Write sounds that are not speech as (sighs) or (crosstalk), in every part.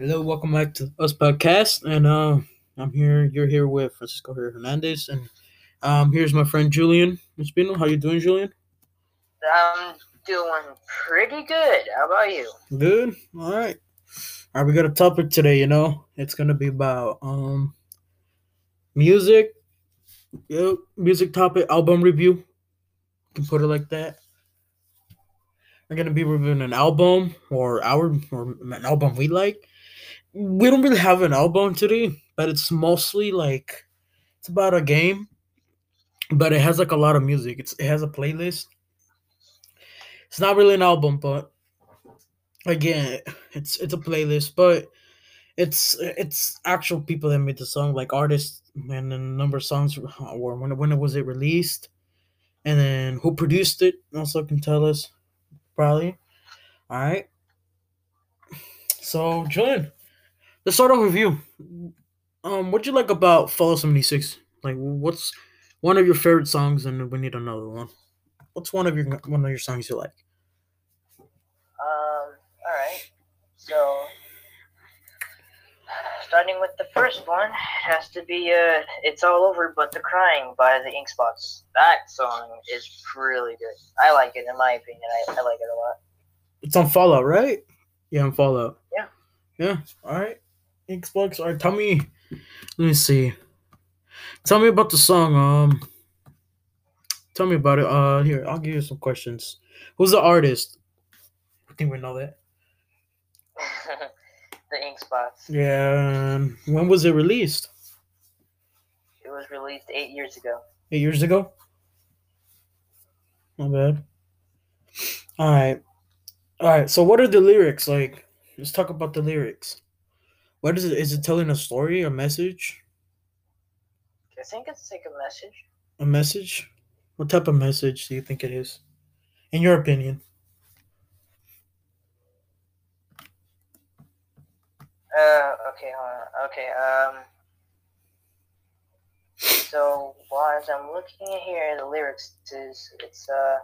Hello, welcome back to us podcast, and uh, I'm here. You're here with Francisco Hernandez, and um, here's my friend Julian Espino. How you doing, Julian? I'm doing pretty good. How about you? Good. All right. All right. We got a topic today. You know, it's gonna be about um, music. Yep, music topic, album review. You can put it like that. We're gonna be reviewing an album or our or an album we like. We don't really have an album today, but it's mostly like it's about a game, but it has like a lot of music. It's it has a playlist. It's not really an album, but again, it's it's a playlist, but it's it's actual people that made the song, like artists and the number of songs or when when was it released, and then who produced it also can tell us probably. All right. So Julian, let's start off with you. Um, what you like about Seventy Six? Like, what's one of your favorite songs, and we need another one. What's one of your one of your songs you like? Um, alright. So, starting with the first one, has to be uh, It's All Over But the Crying by the Ink Spots. That song is really good. I like it, in my opinion. I, I like it a lot. It's on Fallout, right? Yeah, on Fallout. Yeah. Yeah. All right. Xbox. All right. Tell me. Let me see. Tell me about the song. Um. Tell me about it. Uh. Here, I'll give you some questions. Who's the artist? I think we know that. (laughs) the Ink Spots. Yeah. um, When was it released? It was released eight years ago. Eight years ago. Not bad. All right. All right. So, what are the lyrics like? Let's talk about the lyrics. What is it? Is it telling a story, a message? I think it's like a message. A message? What type of message do you think it is? In your opinion? Uh, okay, hold on. Okay, um. So, while as I'm looking here, the lyrics is it's uh,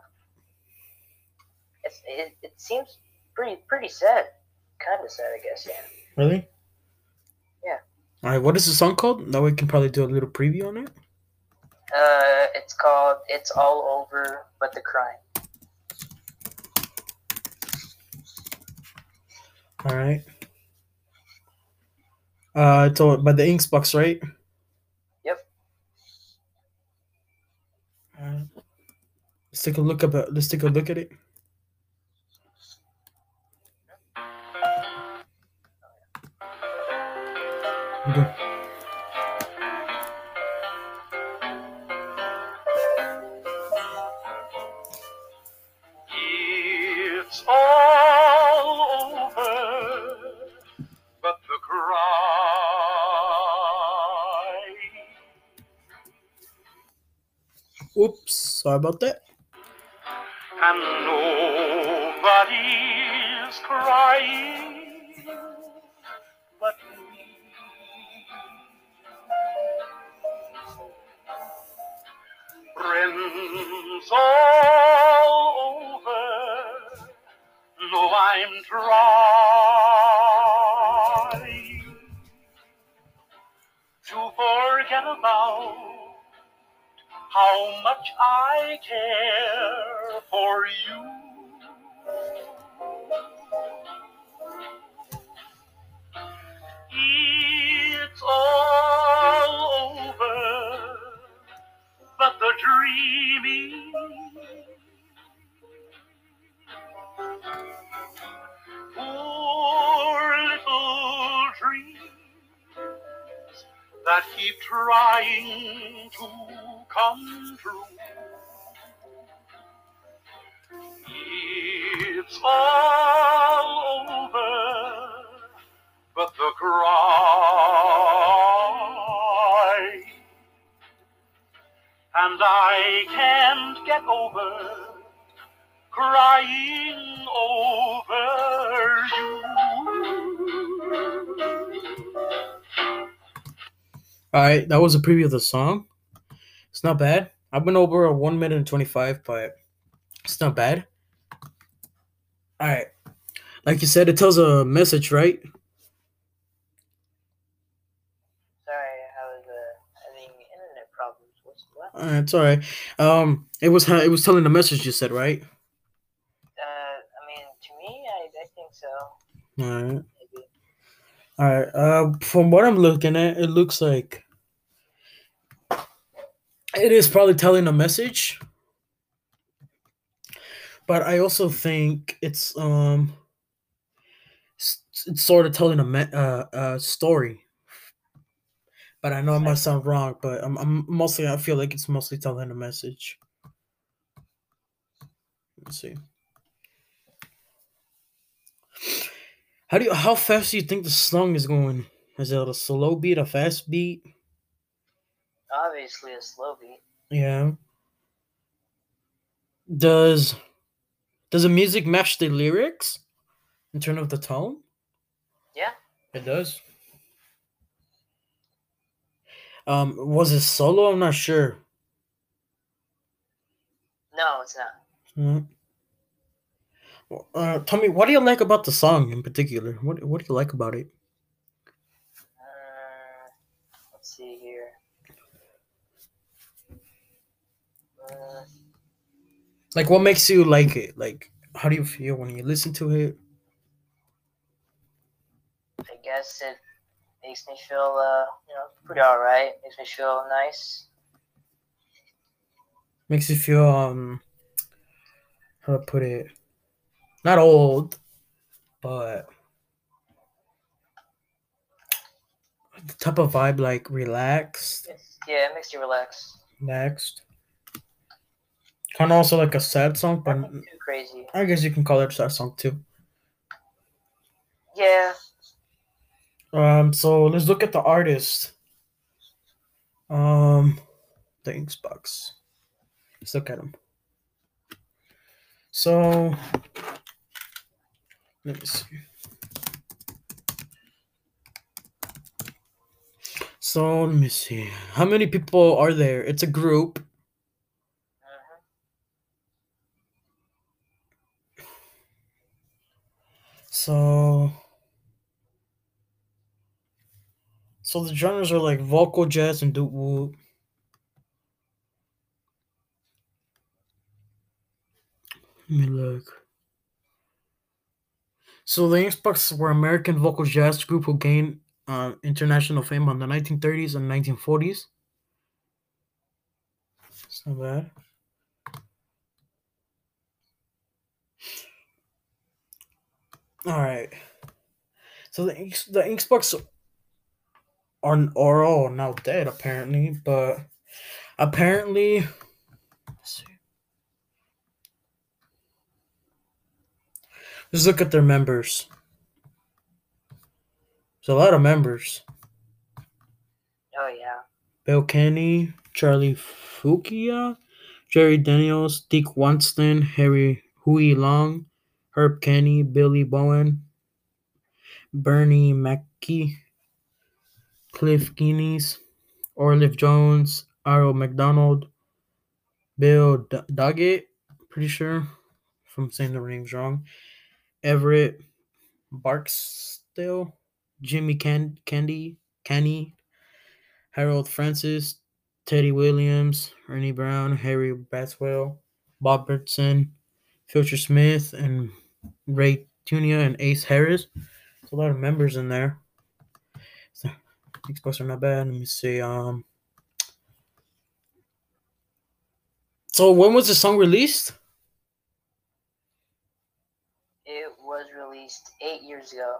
it's it, it seems pretty pretty sad, kind of sad, I guess. Yeah. Really? Yeah. All right. What is the song called? Now we can probably do a little preview on it. Uh, it's called "It's All Over But the Crime." All right. Uh, it's all by the Ink Spots, right? Yep. All right. Let's take a look at it. Let's take a look at it. It's all over, but the cry. Oops. Sorry about that. And nobody's crying but Friends all over know I'm trying to forget about how much I care for you. It's all the dreaming. Poor little dreams that keep trying to come true. It's all over, but the cry. And I can't get over crying over you. All right, that was a preview of the song. It's not bad. I've been over a one minute and twenty five, but it's not bad. All right, like you said, it tells a message, right? Uh, it's all right. Um, it was it was telling the message you said, right? Uh, I mean, to me, I, I think so. All right. Maybe. All right. Uh, from what I'm looking at, it looks like it is probably telling a message, but I also think it's um, s- it's sort of telling a me- uh, a story. But I know it might sound wrong, but I'm, I'm mostly I feel like it's mostly telling a message. Let's see. How do you how fast do you think the song is going? Is it a slow beat, a fast beat? Obviously, a slow beat. Yeah. Does does the music match the lyrics in terms of the tone? Yeah. It does. Um, was it solo? I'm not sure. No, it's not. Mm. Well, Uh, tell me, what do you like about the song in particular? What What do you like about it? Uh, let's see here. Uh, Like, what makes you like it? Like, how do you feel when you listen to it? I guess it makes me feel, uh, you know, pretty alright. Makes me feel nice. Makes you feel um, how to put it? Not old, but the type of vibe like relaxed. It's, yeah, it makes you relax. Next, kind of also like a sad song, but crazy. I guess you can call it a sad song too. Yeah. Um, so let's look at the artist. Um, the Ink Spots. Let's look at him. So, let me see. So let me see. How many people are there? It's a group. So, so the genres are like vocal jazz and doo wop. Let me look. So the Ink Spots were American vocal jazz group who gained uh, international fame on the 1930s and 1940s. It's not bad. All right. So the the Ink Spots are are all now dead apparently, but apparently, let's look at their members. There's a lot of members. Oh, yeah. Bill Kenny, Charlie Fuqua, Jerry Daniels, Deke Wanston, Harry Huey Long, Herb Kenny, Billy Bowen, Bernie Mackey, Cliff Givens, Orville Jones, Arrow McDonald, Bill D- Doggett, pretty sure, if I'm saying the names wrong, Everett Barksdale, Jimmy Can- Candy, Canny, Harold Francis, Teddy Williams, Ernie Brown, Harry Batswell, Bob Burtson, Filcher Smith, and Ray Tunia and Ace Harris. There's a lot of members in there. Are not bad. Let me see. Um. So when was the song released? It was released eight years ago.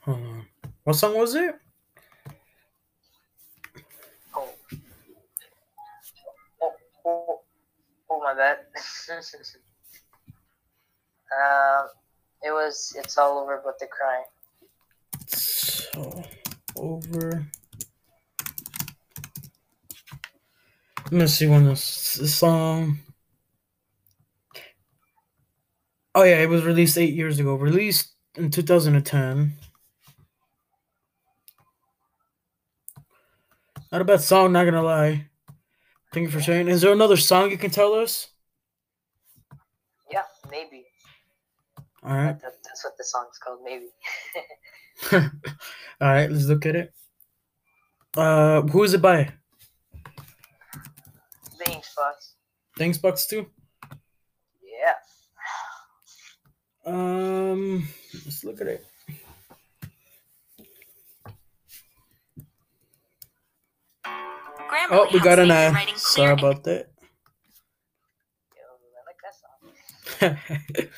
Hold on. What song was it? Oh. Oh, oh, oh my bad. um, (laughs) it was It's All Over But the Crying. So over. Let me see when this, this song. Oh yeah, it was released eight years ago. Released in 2010. Not a bad song, not gonna lie. Thank you for sharing. Is there another song you can tell us? Yeah, maybe. All right. That, that's what the song's called, maybe. (laughs) (laughs) All right, let's look at it. Uh, who is it by? The ink spots. Thanks, Bucks too. Yeah. Um, let's look at it. Grammarly Oh, we got an make ad. Sorry about that. Yo, I like that song.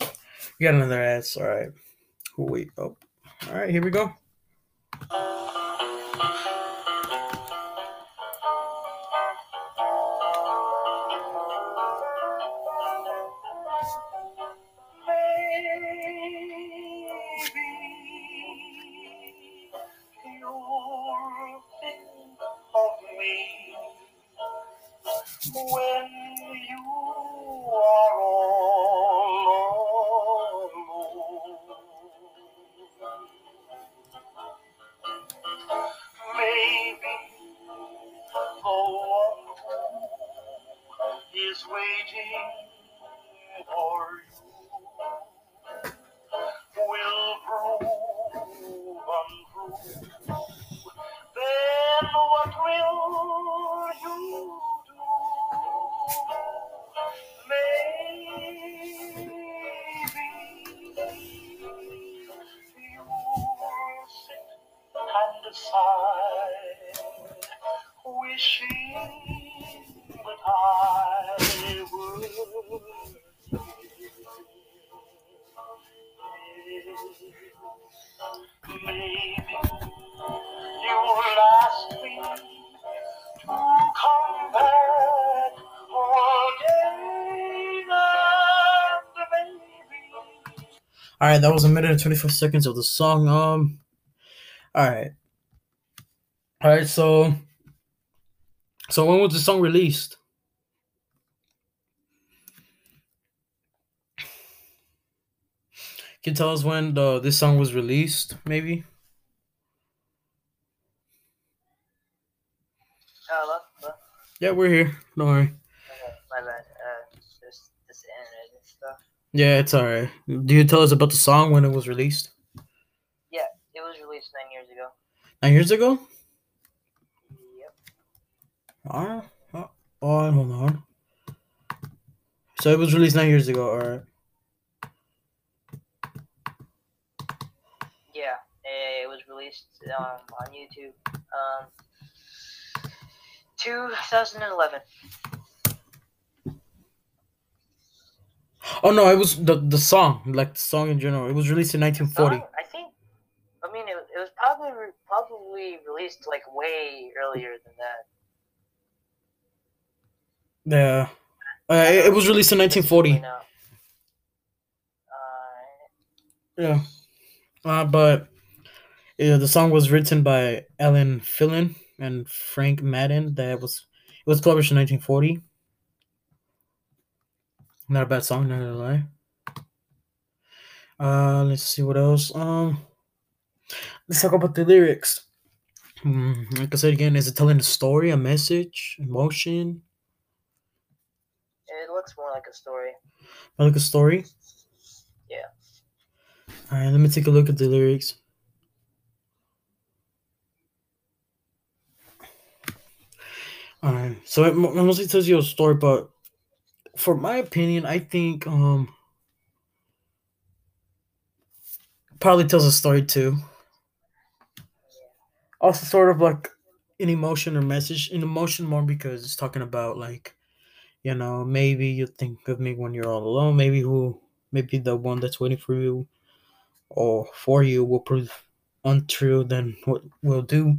(laughs) we got another ad. All right. Wait. Oh. All right. Here we go. Uh, All right. That was a minute and twenty four seconds of the song. Um. All right. All right. So. So when was the song released? Can you tell us when the this song was released? Maybe. Look. Yeah, we're here. Don't worry. Okay, my bad. Uh, just this internet and stuff. Yeah, it's all right. Do you tell us about the song when it was released? Yeah, it was released nine years ago. Nine years ago. Yep. All right. Oh, oh, hold on. So it was released nine years ago. All right. Yeah, it was released um, on YouTube. Um, 2011. Oh no, it was the the song, like the song in general. It was released in 1940. Song, I think. I mean, it, it was probably probably released like way earlier than that. Yeah. Uh, it, it was released in 1940. Uh, Yeah. Uh, but yeah, the song was written by Allan Flynn and Frank Madden. That was it was published in 1940. Not a bad song, not gonna lie. Uh, let's see what else. Um, let's talk about the lyrics. Hmm, like I said again, is it telling a story, a message, emotion, it looks more like a story. or like a story? Yeah. All right, let me take a look at the lyrics. All right, so it mostly tells you a story, but for my opinion, I think um probably tells a story too. Also, sort of like an emotion or message. An emotion more because it's talking about like, you know, maybe you think of me when you're all alone. Maybe who, maybe the one that's waiting for you or for you will prove untrue than what we'll do.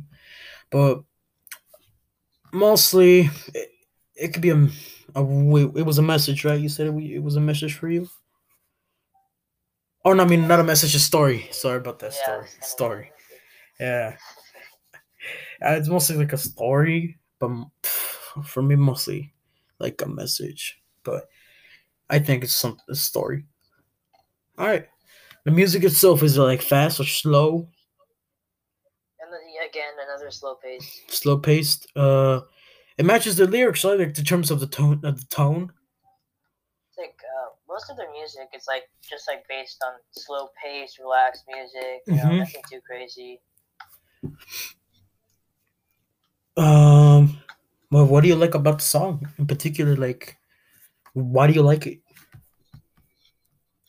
But mostly, it, it could be a, a it was a message, right? You said it, it was a message for you. Oh no, I mean not a message, a story. Sorry about that Yeah, story. Story. Yeah. Uh, It's mostly like a story, but for me, mostly like a message. But I think it's some a story. All right. The music itself is it like fast or slow, And then again, another slow pace. slow paced. Uh, it matches the lyrics? Like the terms of the tone of the tone. Like uh, most of their music is like just like based on slow pace, relaxed music. You know, Mhm. nothing too crazy. Um, well, what do you like about the song in particular? Like, why do you like it?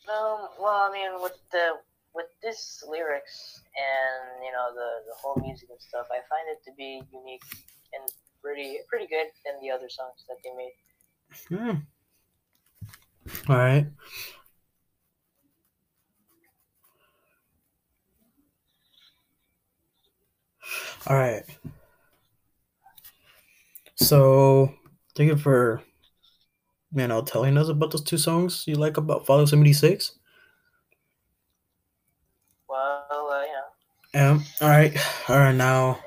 Um, well, I mean, with the with this lyrics and you know the the whole music and stuff, I find it to be unique and pretty pretty good than the other songs that they made. Hmm. All right. All right. So, thank you for, you know, telling us about those two songs you like about Fallout 76. Well, uh, know, Yeah. All right. All right. Now,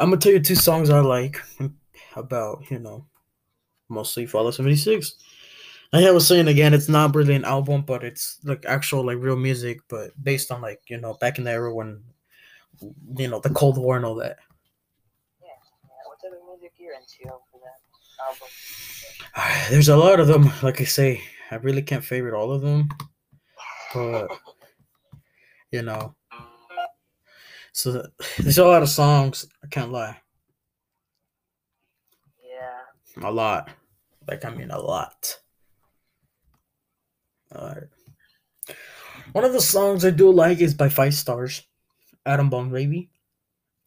I'm gonna tell you two songs I like about, you know, mostly Fallout 76. Like I was saying again, it's not really an album, but it's like actual like real music, but based on like you know back in the era when, you know, the Cold War and all that. yeah, yeah. What type of music you're into for that album? Ah, there's a lot of them. Like I say, I really can't favorite all of them, but (laughs) you know, so there's a lot of songs. I can't lie, Yeah. a lot. Like I mean, a lot. Alright. One of the songs I do like is by Five Stars, Atom Bomb Baby.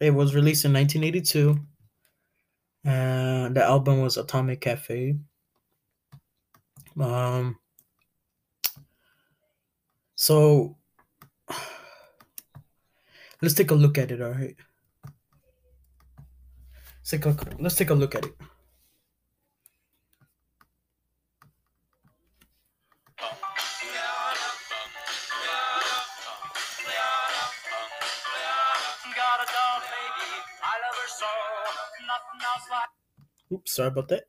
It was released in 1982, and the album was Atomic Cafe. Um. So let's take a look at it. All right. Let's take a let's take a look at it. Oops, sorry about that.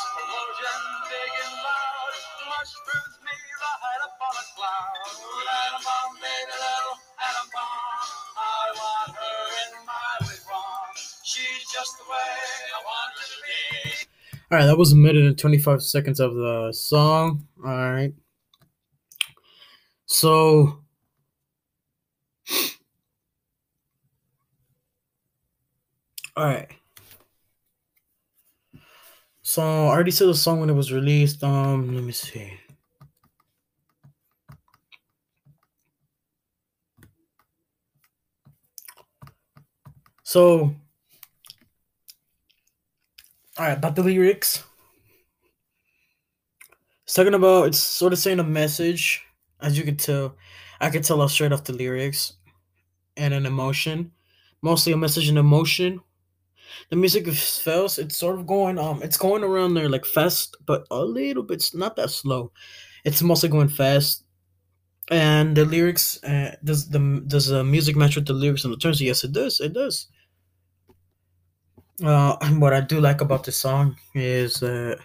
Explosion, big and loud. Mushrooms me right up on a cloud. Atom bomb baby, little atom bomb. I want her in my wigwam. She's just the way I want her to be. All right, that was a minute and 25 seconds of the song. All right. So, all right. So, I already said the song when it was released. Um, let me see. So, all right, about the lyrics. It's talking about, it's sort of saying a message, as you can tell. I can tell straight off the lyrics and an emotion, mostly a message and emotion. The music Fells, it's sort of going, um, it's going around there like fast, but a little bit, it's not that slow. It's mostly going fast. And the lyrics, uh, does the does the music match with the lyrics and the terms? Yes, it does. It does. Uh, (clears throat) what I do like about this song is, uh,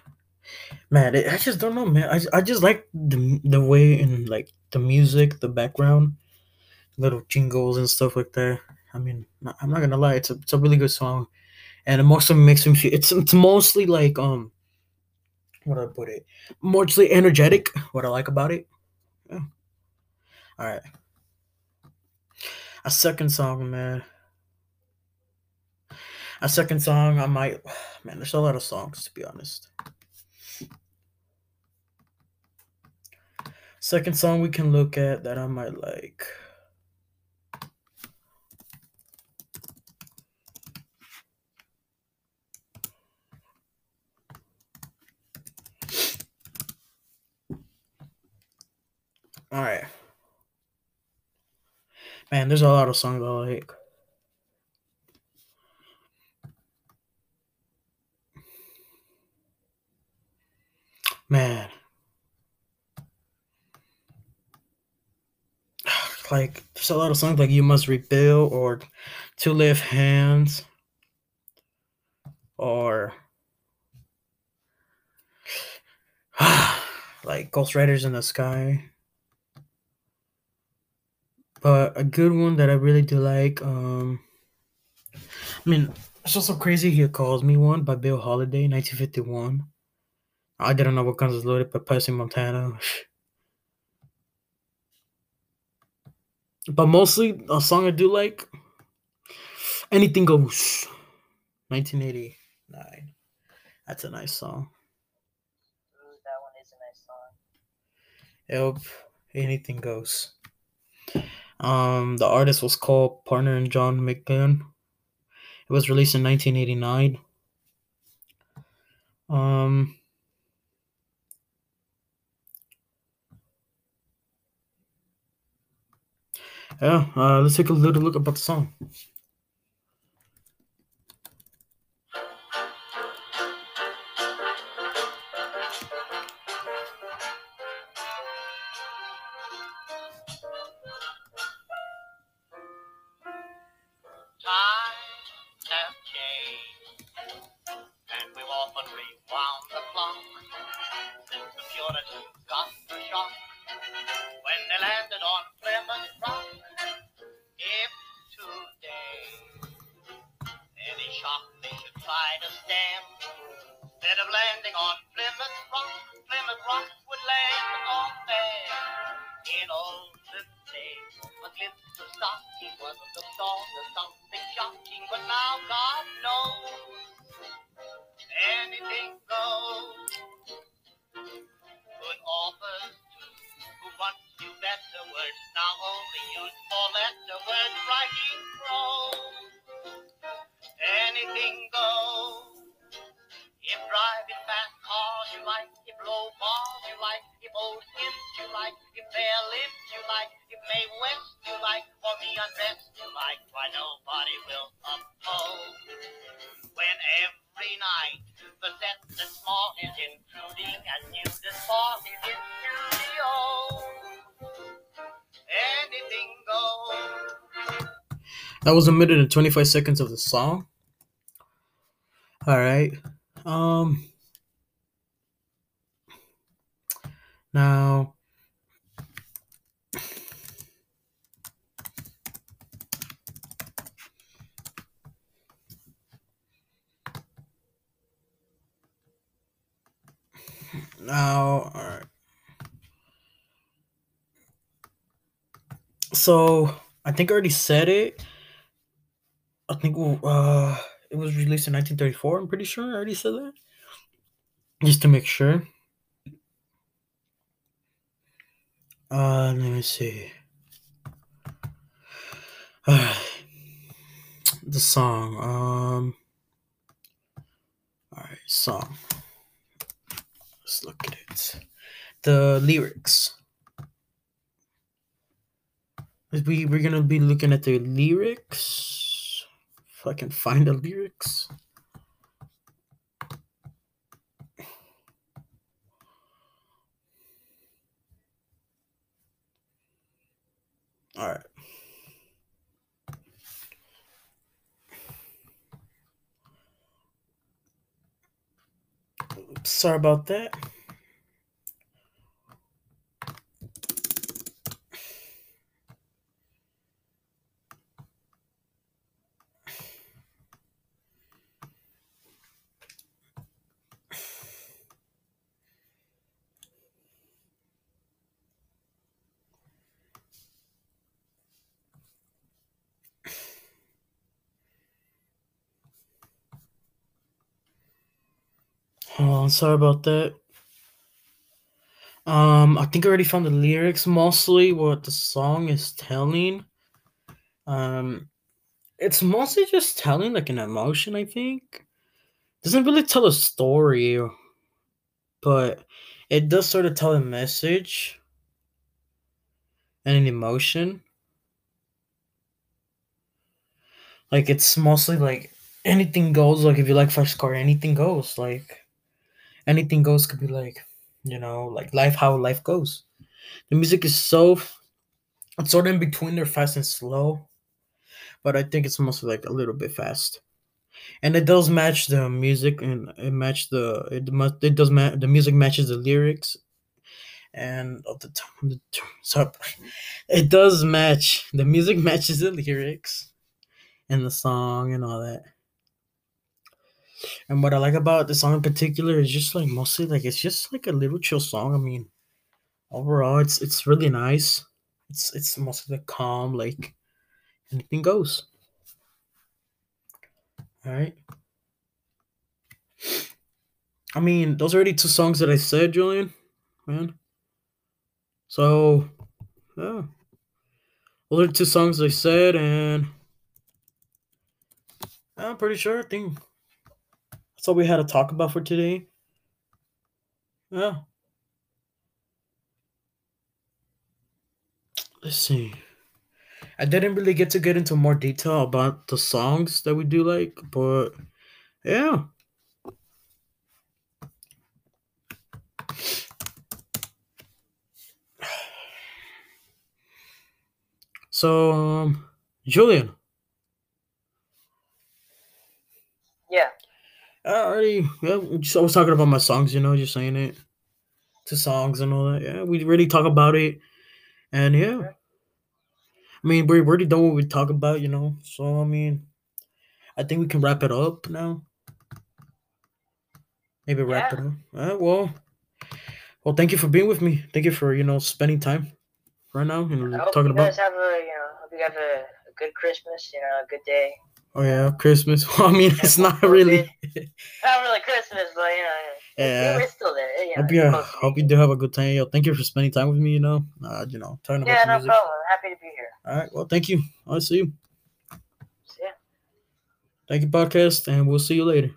man, it, I just don't know, man. I, I just like the the way in like the music, the background, little jingles and stuff like that. I mean, I'm not gonna lie, it's a it's a really good song, and it mostly makes me feel. It's it's mostly like um, what do I put it? Mostly energetic. What I like about it. Yeah. All right. A second song, man. A second song, I might. (sighs) Man, there's a lot of songs to be honest. Second song we can look at that I might like. All right. Man, there's a lot of songs I like. Man. (sighs) Like, there's a lot of songs like You Must Rebuild or To Lift Hands or (sighs) like Ghost Riders in the Sky. But a good one that I really do like, um I mean, it's also crazy he calls me one by Billie Holiday, 1951. I didn't know what guns was loaded but Patsy Montana. (sighs) But mostly a song I do like. Anything Goes. 1989. That's a nice song. Ooh, that one is a nice song. Yep. Anything Goes. Um, the artist was called Partner and John McGann. It was released in 1989. Um, yeah, uh, let's take a little look about the song. Now only use four letter words writing prose. That was a minute and 25 seconds of the song. All right. Um now now all right. So, I think I already said it. I think uh it was released in 1934. I'm pretty sure I already said that. Just to make sure. Uh, let me see. Uh, (sighs) the song. Um. All right, song. Let's look at it. The lyrics. We we're gonna be looking at the lyrics. If I can find the lyrics. All right. Sorry about that. Sorry about that. Um, I think I already found the lyrics mostly what the song is telling. Um, it's mostly just telling like an emotion, I think. Doesn't really tell a story, but it does sort of tell a message. and an emotion. Like it's mostly like anything goes. Like if you like Five Scar, anything goes. Like anything goes could be like, you know, like life how life goes. The music is so it's sort of in between they're fast and slow. But I think it's mostly like a little bit fast. And it does match the music and it match the it must it does match the music matches the lyrics and of the time (laughs) so it does match the music (laughs) matches the lyrics and the song and all that. And what I like about the song in particular is just like mostly like it's just like a little chill song. I mean, overall it's it's really nice. It's it's mostly like calm, like anything goes. All right. I mean, those are already two songs that I said, Julian, man. So, yeah. Those are two songs I said, and I'm pretty sure. I think that's all we had to talk about for today. Yeah. Let's see. I didn't really get to get into more detail about the songs that we do like, but yeah. So, um, Julian, Yeah. I already, yeah, I was talking about my songs, you know, just saying it. to songs and all that. Yeah, we really talk about it. And yeah. I mean, we're already done what we talk about, you know. So, I mean, I think we can wrap it up now. Maybe wrap Yeah. it up. All right, well, well, thank you for being with me. Thank you for, you know, spending time right now and talking you about. guys have a you know hope you have a, a good Christmas. You know, a good day. Oh, yeah, Christmas. (laughs) Well, I mean, it's not really. Not really Christmas, but you know, Yeah. we're still there. Know, Hope you, close hope you do have a good time. Yo, thank you for spending time with me, you know. Uh, you know, talking about Yeah, no music. problem. Happy to be here. All right, well, thank you. I'll see you. So, yeah. Thank you, podcast, and we'll see you later.